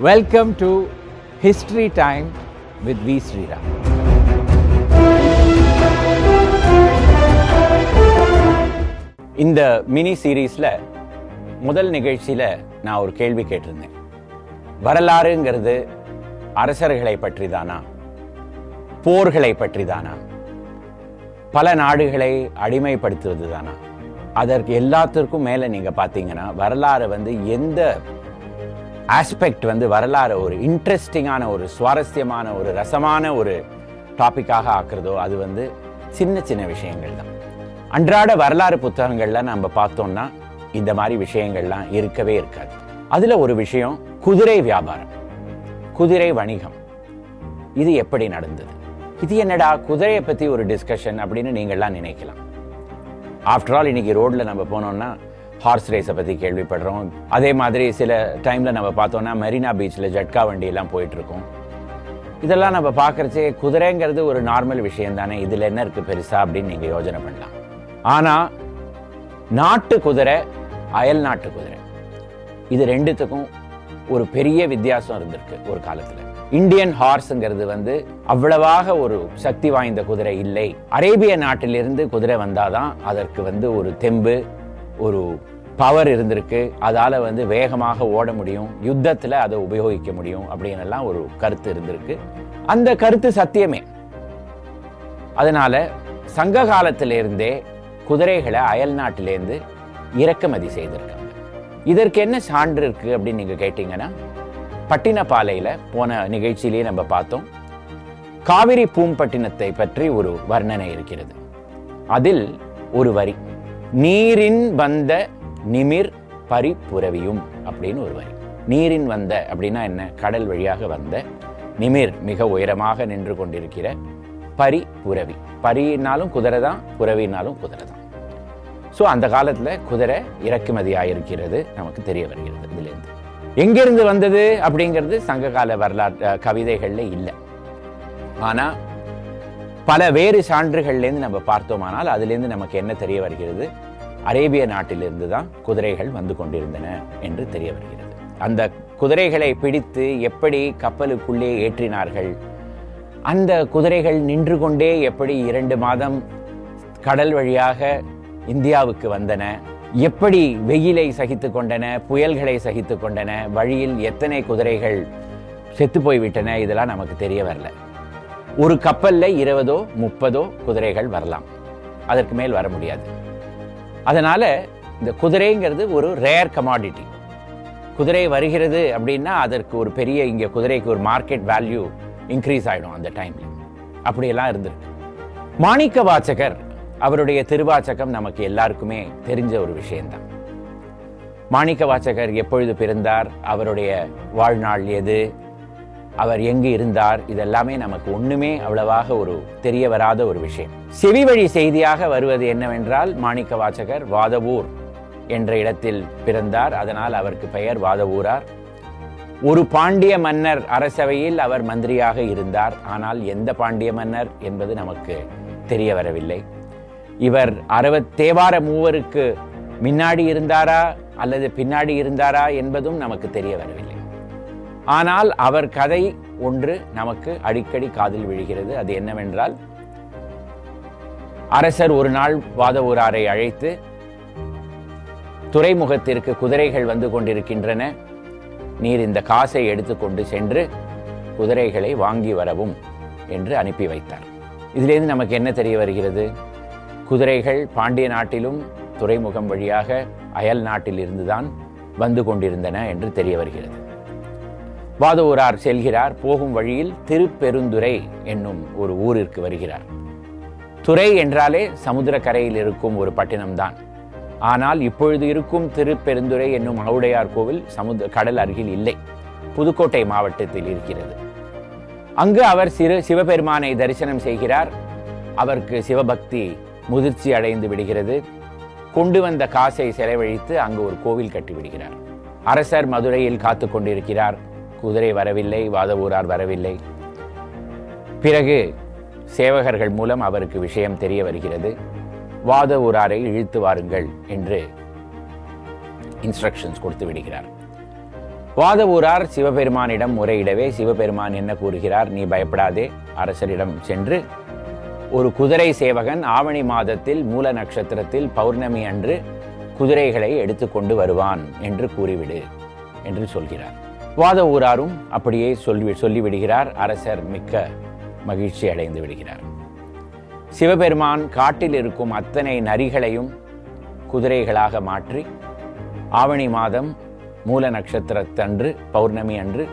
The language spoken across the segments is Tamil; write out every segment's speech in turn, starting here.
Welcome to History time with V Sriram இந்த மினி சீரீஸில் முதல் நிகழ்ச்சியில் நான் ஒரு கேள்வி கேட்டிருந்தேன். வரலாறுங்கிறது அரசர்களை பற்றி தானா போர்களை பற்றி தானா பல நாடுகளை அடிமைப்படுத்துவது தானா அதற்கு எல்லாத்திற்கும் மேலே நீங்கள் பார்த்தீங்கன்னா வரலாறு வந்து எந்த ஆஸ்பெக்ட் வந்து வரலாறு ஒரு இன்ட்ரெஸ்டிங்கான ஒரு சுவாரஸ்யமான ஒரு ரசமான ஒரு டாப்பிக்காக ஆக்குறதோ அது வந்து சின்ன சின்ன விஷயங்கள் தான். அன்றாட வரலாறு புத்தகங்கள்லாம் நம்ம பார்த்தோம்னா இந்த மாதிரி விஷயங்கள்லாம் இருக்கவே இருக்காது. அதில் ஒரு விஷயம் குதிரை வியாபாரம். குதிரை வணிகம். இது எப்படி நடந்தது? இது என்னடா குதிரையை பற்றி ஒரு டிஸ்கஷன் அப்படின்னு நீங்கள்லாம் நினைக்கலாம். ஆஃப்டர் ஆல் இன்னைக்கு ரோட்ல நம்ம போனோம்னா ஹார்ஸ் ரேஸை பற்றி கேள்விப்படுறோம். அதே மாதிரி சில டைமில் நம்ம பார்த்தோன்னா மெரினா பீச்சில் ஜட்கா வண்டியெல்லாம் போயிட்டுருக்கோம். இதெல்லாம் நம்ம பார்க்குறச்சே குதிரைங்கிறது ஒரு நார்மல் விஷயம் தானே இதில் என்ன இருக்குது பெருசா அப்படின்னு நீங்கள் யோசனை பண்ணலாம். ஆனால் நாட்டு குதிரை அயல் நாட்டு குதிரை. இது ரெண்டுத்துக்கும் ஒரு பெரிய வித்தியாசம் இருந்திருக்கு ஒரு காலத்தில். இந்தியன் ஹார்ஸுங்கிறது வந்து அவ்வளவாக ஒரு சக்தி வாய்ந்த குதிரை இல்லை. அரேபிய நாட்டிலிருந்து குதிரை வந்தாதான் அதற்கு வந்து ஒரு தெம்பு ஒரு பவர் இருந்திருக்கு. அதால வந்து வேகமாக ஓட முடியும். யுத்தத்துல அதை உபயோகிக்க முடியும் அப்படின்னு எல்லாம் ஒரு கருத்து இருந்திருக்கு. அந்த கருத்து சத்தியமே. அதனால சங்க காலத்திலிருந்தே குதிரைகளை அயல் நாட்டிலேருந்து இறக்குமதி செய்திருக்காங்க. இதற்கு என்ன சான்று இருக்கு அப்படின்னு நீங்க கேட்டீங்கன்னா பட்டினப்பாலையில போன நிகழ்ச்சியிலேயே நம்ம பார்த்தோம். காவிரி பூம்பட்டினத்தை பற்றி ஒரு வர்ணனை இருக்கிறது. அதில் ஒரு வரி. நீரின் வந்த நிமிர் பரிப்புரவியும் அப்படின்னு ஒரு வரி. நீரின் வந்த அப்படின்னா என்ன? கடல் வழியாக வந்த நிமிர் மிக உயரமாக நின்று கொண்டிருக்கிற பரி புரவி பரினாலும் குதிரை தான் புரவினாலும் குதிரை தான் ஸோ அந்த காலத்தில் குதிரை இறக்குமதி ஆயிருக்கிறது நமக்கு தெரிய வருகிறது இதுலேருந்து. எங்கிருந்து வந்தது அப்படிங்கிறது சங்ககால வரலாற்று கவிதைகளில் இல்லை. ஆனால் பல வேறு சான்றுகள்லேருந்து நம்ம பார்த்தோமானால் அதுலேருந்து நமக்கு என்ன தெரிய வருகிறது? அரேபிய நாட்டிலிருந்து தான் குதிரைகள் வந்து கொண்டிருந்தன என்று தெரிய வருகிறது. அந்த குதிரைகளை பிடித்து எப்படி கப்பலுக்குள்ளே ஏற்றினார்கள்? அந்த குதிரைகள் நின்று கொண்டே எப்படி இரண்டு மாதம் கடல் வழியாக இந்தியாவுக்கு வந்தன? எப்படி வெயிலை சகித்து கொண்டன? புயல்களை சகித்து கொண்டன? வழியில் எத்தனை குதிரைகள் செத்து போய்விட்டன? இதெல்லாம் நமக்கு தெரிய வரல. ஒரு கப்பலில் இருபதோ முப்பதோ குதிரைகள் வரலாம். அதற்கு மேல் வர முடியாது. அதனால இந்த குதிரைங்கிறது ஒரு ரேர் கமாடிட்டி குதிரை வருகிறது அப்படின்னா அதற்கு ஒரு பெரிய இங்கே குதிரைக்கு ஒரு மார்க்கெட் வேல்யூ இன்க்ரீஸ் ஆகிடும் அந்த டைமில் அப்படியெல்லாம் இருந்திருக்கு. மாணிக்க வாச்சகர் அவருடைய திருவாச்சகம் நமக்கு எல்லாருக்குமே தெரிஞ்ச ஒரு விஷயம்தான். மாணிக்க வாச்சகர் எப்பொழுது பிறந்தார்? அவருடைய வாழ்நாள் எது? அவர் எங்கு இருந்தார் இதெல்லாமே நமக்கு ஒண்ணுமே அவ்வளவாக ஒரு தெரிய வராத ஒரு விஷயம். செவி வழி செய்தியாக வருவது என்னவென்றால் மாணிக்க வாசகர் வாதவூர் என்ற இடத்தில் பிறந்தார். அதனால் அவருக்கு பெயர் வாதவூரார். ஒரு பாண்டிய மன்னர் அரசவையில் அவர் மந்திரியாக இருந்தார். ஆனால் எந்த பாண்டிய மன்னர் என்பது நமக்கு தெரிய வரவில்லை. இவர் அறுபத் தேவார மூவருக்கு முன்னாடி இருந்தாரா அல்லது பின்னாடி இருந்தாரா என்பதும் நமக்கு தெரிய வரவில்லை. ஆனால் அவர் கதை ஒன்று நமக்கு அடிக்கடி காதில் விழுகிறது. அது என்னவென்றால் அரசர் ஒரு நாள் வாதவூராரை அழைத்து துறைமுகத்திற்கு குதிரைகள் வந்து கொண்டிருக்கின்றன. நீர் இந்த காசை எடுத்துக்கொண்டு சென்று குதிரைகளை வாங்கி வரவும் என்று அனுப்பி வைத்தார். இதிலிருந்து நமக்கு என்ன தெரிய வருகிறது? குதிரைகள் பாண்டிய நாட்டிலும் துறைமுகம் வழியாக அயல் நாட்டில் இருந்துதான் வந்து கொண்டிருந்தன என்று தெரிய வருகிறது. வாதவூரார் செல்கிறார் போகும் வழியில் திருப்பெருந்துறை என்னும் ஒரு ஊரிற்கு வருகிறார். துறை என்றாலே சமுத்திரக்கரையில் இருக்கும் ஒரு பட்டினம்தான். ஆனால் இப்பொழுது இருக்கும் திருப்பெருந்துறை என்னும் அவுடையார் கோவில் சமுத்திர கடல் அருகில் இல்லை. புதுக்கோட்டை மாவட்டத்தில் இருக்கிறது. அங்கு அவர் சிறு சிவபெருமானை தரிசனம் செய்கிறார். அவருக்கு சிவபக்தி முதிர்ச்சி அடைந்து விடுகிறது. கொண்டு வந்த காசை செலவழித்து அங்கு ஒரு கோவில் கட்டிவிடுகிறார். அரசர் மதுரையில் காத்து கொண்டிருக்கிறார். குதிரை வரவில்லை வாதவூரார் வரவில்லை. பிறகு சேவகர்கள் மூலம் அவருக்கு விஷயம் தெரிய வருகிறது. வாதவூராரை இழுத்து வாருங்கள் என்று இன்ஸ்ட்ரக்ஷன்ஸ் கொடுத்து விடுகிறார். வாதவூரார் சிவபெருமானிடம் முறையிடவே சிவபெருமான் என்ன கூறுகிறார்? நீ பயப்படாதே. அரசரிடம் சென்று ஒரு குதிரை சேவகன் ஆவணி மாதத்தில் மூல நட்சத்திரத்தில் பௌர்ணமி அன்று குதிரைகளை எடுத்துக்கொண்டு வருவான் என்று கூறிவிடு என்று சொல்கிறார். வாத ஊராரும் அப்படியே சொல்லி சொல்லிவிடுகிறார். அரசர் மிக்க மகிழ்ச்சி அடைந்து விடுகிறார். சிவபெருமான் காட்டில் இருக்கும் அத்தனை நரிகளையும் குதிரைகளாக மாற்றி ஆவணி மாதம் மூல நட்சத்திரத்தன்று பௌர்ணமி அன்று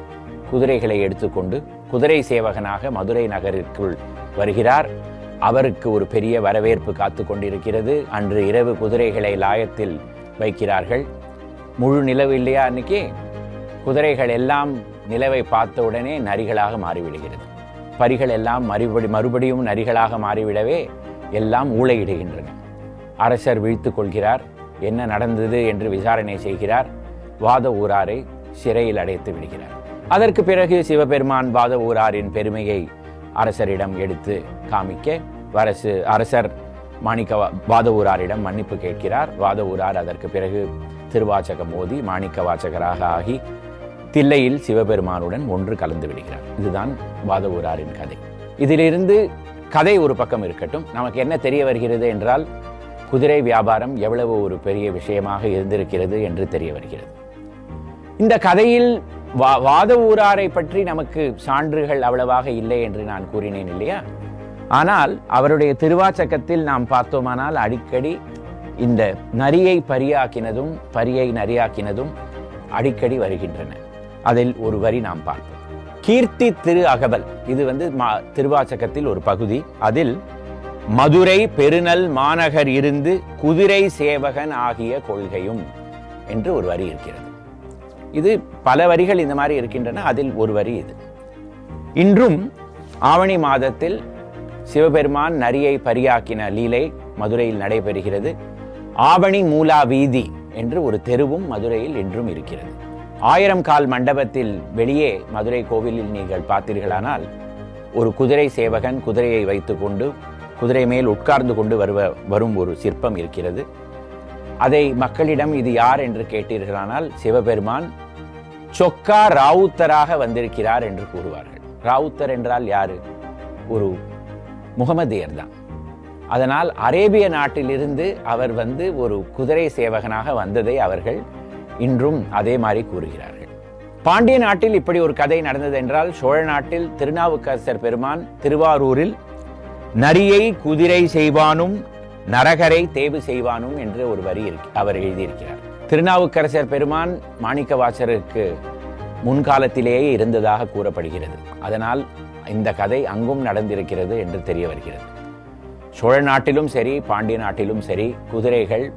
குதிரைகளை எடுத்துக்கொண்டு குதிரை சேவகனாக மதுரை நகரிற்குள் வருகிறார். அவருக்கு ஒரு பெரிய வரவேற்பு காத்து கொண்டிருக்கிறது. அன்று இரவு குதிரைகளை லாயத்தில் வைக்கிறார்கள். முழு நிலவு இல்லையா அன்னைக்கு? குதிரைகள் எல்லாம் நிலவை பார்த்தவுடனே நரிகளாக மாறிவிடுகிறது. பரிகள் எல்லாம் மறுபடி மறுபடியும் நரிகளாக மாறிவிடவே எல்லாம் ஊழையிடுகின்றன அரசர் வீழ்த்து கொள்கிறார் என்ன நடந்தது என்று விசாரணை செய்கிறார் வாத ஊராரை சிறையில் அடைத்து விடுகிறார். அதற்கு பிறகு சிவபெருமான் வாத ஊராரின் பெருமையை அரசரிடம் எடுத்து காமிக்க அரசு அரசர் மாணிக்க வாத ஊராரிடம் மன்னிப்பு கேட்கிறார். வாத ஊரார் அதற்கு பிறகு திருவாச்சகம் மோதி மாணிக்க வாச்சகராக ஆகி தில்லையில் சிவபெருமானுடன் ஒன்று கலந்து விடுகிறார். இதுதான் வாதவூராரின் கதை. இதிலிருந்து கதை ஒரு பக்கம் இருக்கட்டும். நமக்கு என்ன தெரிய வருகிறது என்றால் குதிரை வியாபாரம் எவ்வளவு ஒரு பெரிய விஷயமாக இருந்திருக்கிறது என்று தெரிய வருகிறது. இந்த கதையில் வா- வாத ஊராரை பற்றி நமக்கு சான்றுகள் அவ்வளவாக இல்லை என்று நான் கூறினேன் இல்லையா? ஆனால் அவருடைய திருவாச்சக்கத்தில் நாம் பார்த்தோமானால் அடிக்கடி இந்த நரியை பரியாக்கினதும் பரியை நரியாக்கினதும் அடிக்கடி வருகின்றன. அதில் ஒரு வரி நாம் பார்ப்போம் கீர்த்தி திரு அகவல். இது வந்து மா- திருவாச்சகத்தில் ஒரு பகுதி. அதில் மதுரை பெருநல் மாநகர் இருந்து குதிரை சேவகன் ஆகிய கொள்கையும் என்று ஒரு வரி இருக்கிறது. இது பல வரிகள் இந்த மாதிரி இருக்கின்றன. அதில் ஒரு வரி இது. இன்றும் ஆவணி மாதத்தில் சிவபெருமான் நரியை பரியாக்கின லீலை மதுரையில் நடைபெறுகிறது. ஆவணி மூலா வீதி என்று ஒரு தெருவும் மதுரையில் இன்றும் இருக்கிறது. ஆயிரம் கால் மண்டபத்தில் வெளியே மதுரை கோவிலில் நீங்கள் பார்த்தீர்களானால் ஒரு குதிரை சேவகன் குதிரையை வைத்துக்கொண்டு குதிரை மேல் உட்கார்ந்து கொண்டு வருவ வரும் ஒரு சிற்பம் இருக்கிறது. அதை மக்களிடம் இது யார் என்று கேட்டீர்களானால் சிவபெருமான் சொக்கா ராவுத்தராக வந்திருக்கிறார் என்று கூறுவார்கள். ராவுத்தர் என்றால் யாரு? ஒரு முகமதியர் தான். அதனால் அரேபிய நாட்டிலிருந்து அவர் வந்து ஒரு குதிரை சேவகனாக வந்ததை அவர்கள் இன்றும் அதே மாதிரி கூறுகிறார்கள். பாண்டிய நாட்டில் இப்படி ஒரு கதை நடந்தது என்றால் சோழ நாட்டில் திருநாவுக்கரசர் பெருமான் திருவாரூரில் நரியை குதிரை செய்வானும் நரகரை தேவு செய்வானும் என்று ஒரு வரி அவர் எழுதியிருக்கிறார். திருநாவுக்கரசர் பெருமான் மாணிக்கவாசருக்கு முன்காலத்திலேயே இருந்ததாக கூறப்படுகிறது. அதனால் இந்த கதை அங்கும் நடந்திருக்கிறது என்று தெரிய வருகிறது. சோழ நாட்டிலும் சரி பாண்டிய நாட்டிலும் சரி குதிரைகள்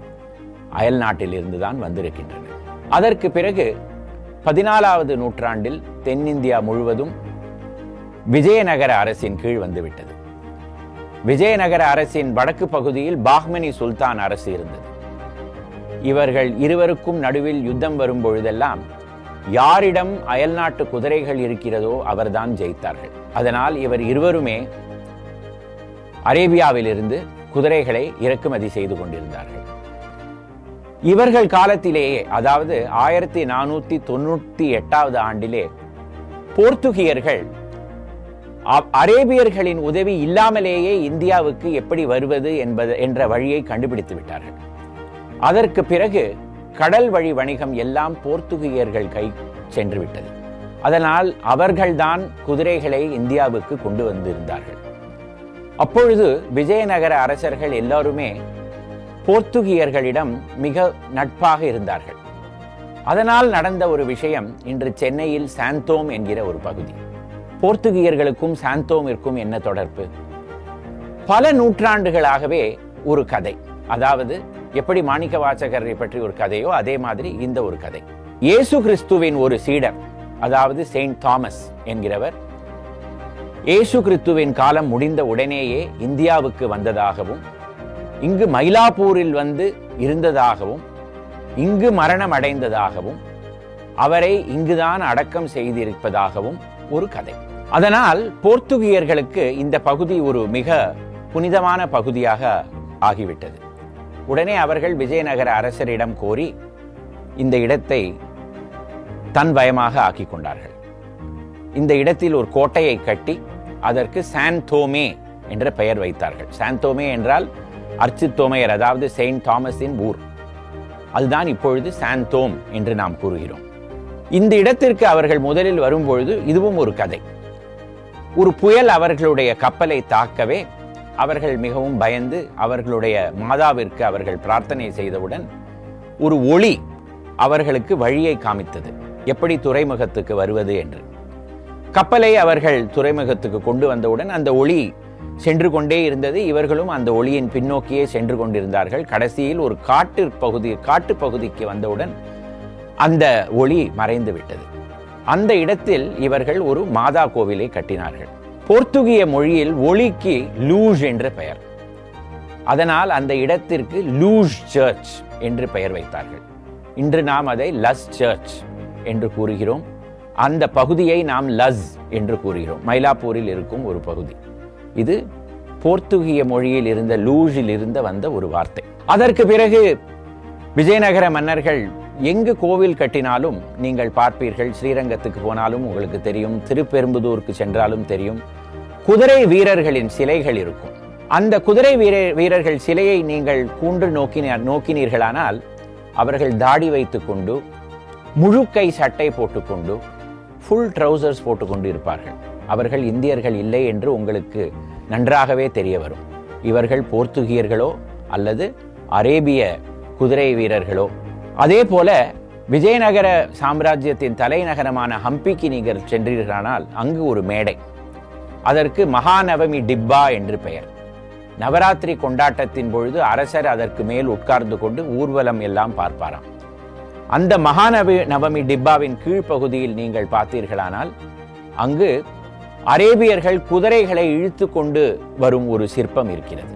அயல் நாட்டில் இருந்துதான் வந்திருக்கின்றன. அதற்கு பிறகு பதினாலாவது நூற்றாண்டில் தென்னிந்தியா முழுவதும் விஜயநகர அரசின் கீழ் வந்துவிட்டது. விஜயநகர அரசின் வடக்கு பகுதியில் பாஹ்மனி சுல்தான் அரசு இருந்தது. இவர்கள் இருவருக்கும் நடுவில் யுத்தம் வரும் பொழுதெல்லாம் யாரிடம் அயல்நாட்டு குதிரைகள் இருக்கிறதோ அவர்தான் ஜெயித்தார்கள். அதனால் இவர் இருவருமே அரேபியாவிலிருந்து குதிரைகளை இறக்குமதி செய்து கொண்டிருந்தார்கள். இவர்கள் காலத்திலேயே அதாவது ஆயிரத்தி நானூத்தி தொண்ணூத்தி எட்டாவது ஆண்டிலே போர்த்துகியர்கள் அரேபியர்களின் உதவி இல்லாமலேயே இந்தியாவுக்கு எப்படி வருவது என்பது என்ற வழியை கண்டுபிடித்து விட்டார்கள். அதற்கு பிறகு கடல் வழி வணிகம் எல்லாம் போர்த்துகியர்கள் கை சென்று விட்டது. அதனால் அவர்கள்தான் குதிரைகளை இந்தியாவுக்கு கொண்டு வந்திருந்தார்கள். அப்பொழுது விஜயநகர அரசர்கள் எல்லாருமே போர்த்துகியர்களிடம் மிக நட்பாக இருந்தார்கள். அதனால் நடந்த ஒரு விஷயம் இன்று சென்னையில் சாந்தோம் என்கிற ஒரு பகுதி. போர்த்துகியர்களுக்கும் சாந்தோமிற்கும் என்ன தொடர்பு? பல நூற்றாண்டுகளாகவே ஒரு கதை. அதாவது எப்படி மாணிக்க வாசகரை பற்றி ஒரு கதையோ அதே மாதிரி இந்த ஒரு கதை. இயேசு கிறிஸ்துவின் ஒரு சீடர் அதாவது செயின்ட் தாமஸ் என்கிறவர் இயேசு கிறிஸ்துவின் காலம் முடிந்த உடனேயே இந்தியாவுக்கு வந்ததாகவும் இங்கு மயிலாப்பூரில் வந்து இருந்ததாகவும் இங்கு மரணம் அடைந்ததாகவும் அவரை இங்குதான் அடக்கம் செய்திருப்பதாகவும் ஒரு கதை. அதனால் போர்த்துகியர்களுக்கு இந்த பகுதி ஒரு மிக புனிதமான பகுதியாக ஆகிவிட்டது. உடனே அவர்கள் விஜயநகர அரசரிடம் கோரி இந்த இடத்தை தன் வயமாக ஆக்கிக் கொண்டார்கள். இந்த இடத்தில் ஒரு கோட்டையை கட்டி அதற்கு சாந்தோமே என்ற பெயர் வைத்தார்கள். சாந்தோமே என்றால் அர்ச்சித்தோமையர் அதாவது செயின்ட் தாமஸின் ஊர். அதுதான் இப்பொழுது சாந்தோம் என்று நாம் கூறுகிறோம். இந்த இடத்திற்கு அவர்கள் முதலில் வரும்பொழுது இதுவும் ஒரு கதை. ஒரு புயல் அவர்களுடைய கப்பலை தாக்கவே அவர்கள் மிகவும் பயந்து அவர்களுடைய மாதாவிற்கு அவர்கள் பிரார்த்தனை செய்தவுடன் ஒரு ஒளி அவர்களுக்கு வழியை காமித்தது. எப்படி துறைமுகத்துக்கு வருவது என்று. கப்பலை அவர்கள் துறைமுகத்துக்கு கொண்டு வந்தவுடன் அந்த ஒளி சென்று கொண்டே இருந்தது. இவர்களும் அந்த ஒளியின் பின்னோக்கியே சென்று கொண்டிருந்தார்கள். கடைசியில் ஒரு காட்டு பகுதி காட்டு பகுதிக்கு வந்தவுடன் அந்த ஒளி மறைந்து விட்டது. அந்த இடத்தில் இவர்கள் ஒரு மாதா கோவிலை கட்டினார்கள். போர்த்துகிய மொழியில் ஒளிக்கு லூஷ் என்ற பெயர். அதனால் அந்த இடத்திற்கு லூஷ் சர்ச் என்று பெயர் வைத்தார்கள். இன்று நாம் அதை லஸ் சர்ச் என்று கூறுகிறோம். அந்த பகுதியை நாம் லஸ் என்று கூறுகிறோம். மயிலாப்பூரில் இருக்கும் ஒரு பகுதி. இது போர்த்துகிய மொழியில் இருந்த லூஜில் இருந்த வந்த ஒரு வார்த்தை. அதற்கு பிறகு விஜயநகர மன்னர்கள் எங்கு கோவில் கட்டினாலும் நீங்கள் பார்ப்பீர்கள் ஸ்ரீரங்கத்துக்கு போனாலும் உங்களுக்கு தெரியும் திருப்பெரும்புதூருக்கு சென்றாலும் தெரியும். குதிரை வீரர்களின் சிலைகள் இருக்கும். அந்த குதிரை வீர வீரர்கள் சிலையை நீங்கள் கூன்று நோக்கின நோக்கினீர்களானால் அவர்கள் தாடி வைத்துக்கொண்டு முழுக்கை சட்டை போட்டுக்கொண்டு ஃபுல் ட்ரௌசர்ஸ் போட்டுக்கொண்டு இருப்பார்கள். அவர்கள் இந்தியர்கள் இல்லை என்று உங்களுக்கு நன்றாகவே தெரிய வரும். இவர்கள் போர்த்துகியர்களோ அல்லது அரேபிய குதிரை வீரர்களோ. அதே போல விஜயநகர சாம்ராஜ்யத்தின் தலைநகரமான ஹம்பிக்கு நீங்கள் சென்றீர்களானால் அங்கு ஒரு மேடை. அதற்கு மகாநவமி டிப்பா என்று பெயர். நவராத்திரி கொண்டாட்டத்தின் பொழுது அரசர் அதற்கு மேல் உட்கார்ந்து கொண்டு ஊர்வலம் எல்லாம் பார்ப்பாராம். அந்த மகாநவி நவமி டிப்பாவின் கீழ்ப்பகுதியில் நீங்கள் பார்த்தீர்களானால் அங்கு அரேபியர்கள் குதிரைகளை இழுத்து கொண்டு வரும் ஒரு சிற்பம் இருக்கிறது.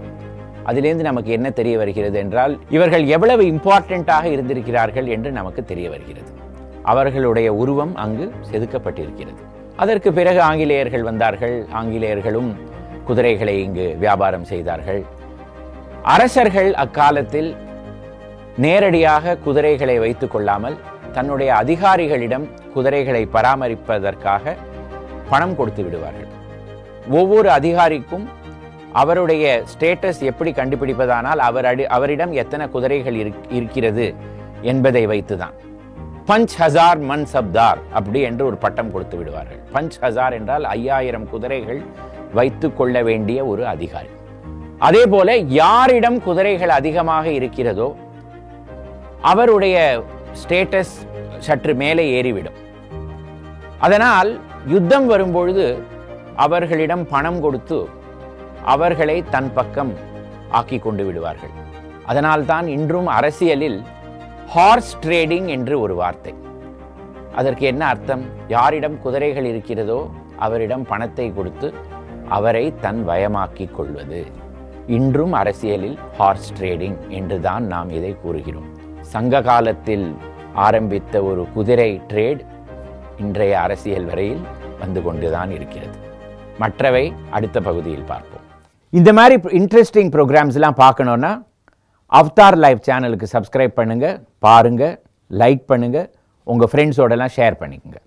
அதிலிருந்து நமக்கு என்ன தெரிய வருகிறது என்றால் இவர்கள் எவ்வளவு இம்பார்ட்டண்ட்டாக இருந்திருக்கிறார்கள் என்று நமக்கு தெரிய வருகிறது. அவர்களுடைய உருவம் அங்கு செதுக்கப்பட்டிருக்கிறது. அதற்கு பிறகு ஆங்கிலேயர்கள் வந்தார்கள். ஆங்கிலேயர்களும் குதிரைகளை இங்கு வியாபாரம் செய்தார்கள். அரசர்கள் அக்காலத்தில் நேரடியாக குதிரைகளை வைத்துக் கொள்ளாமல் தன்னுடைய அதிகாரிகளிடம் குதிரைகளை பராமரிப்பதற்காக பணம் கொடுத்து விடுவார்கள். ஒவ்வொரு அதிகாரிக்கும் அவருடைய ஸ்டேட்டஸ் எப்படி கண்டுபிடிப்பதானால் அவர் அடி அவரிடம் எத்தனை குதிரைகள் இருக்கிறது என்பதை வைத்துதான். பஞ்ச் ஹசார் மன் சப்தார் அப்படி என்று ஒரு பட்டம் கொடுத்து விடுவார்கள். பஞ்ச் ஹசார் என்றால் ஐயாயிரம் குதிரைகள் வைத்துக் கொள்ள வேண்டிய ஒரு அதிகாரி. அதே போல யாரிடம் குதிரைகள் அதிகமாக இருக்கிறதோ அவருடைய ஸ்டேட்டஸ் சற்று மேலே ஏறிவிடும். அதனால் யுத்தம் வரும்பொழுது அவர்களிடம் பணம் கொடுத்து அவர்களை தன் பக்கம் ஆக்கி கொண்டு விடுவார்கள். அதனால்தான் இன்றும் அரசியலில் ஹார்ஸ் ட்ரேடிங் என்று ஒரு வார்த்தை. அதற்கு என்ன அர்த்தம்? யாரிடம் குதிரைகள் இருக்கிறதோ அவரிடம் பணத்தை கொடுத்து அவரை தன் வயமாக்கிக் கொள்வது. இன்றும் அரசியலில் ஹார்ஸ் ட்ரேடிங் என்றுதான் நாம் இதை கூறுகிறோம். சங்க காலத்தில் ஆரம்பித்த ஒரு குதிரை ட்ரேட் இன்றைய அரசியல் வரையில் வந்து கொண்டுதான் இருக்கிறது. மற்றவை அடுத்த பகுதியில் பார்ப்போம். இந்த மாதிரி இன்ட்ரெஸ்டிங் ப்ரோக்ராம்ஸ்லாம் பார்க்கணுன்னா அவ்தார் லைவ் சேனலுக்கு சப்ஸ்கிரைப் பண்ணுங்கள் பாருங்கள் லைக் பண்ணுங்கள் உங்கள் ஃப்ரெண்ட்ஸோடலாம் ஷேர் பண்ணிக்கங்க.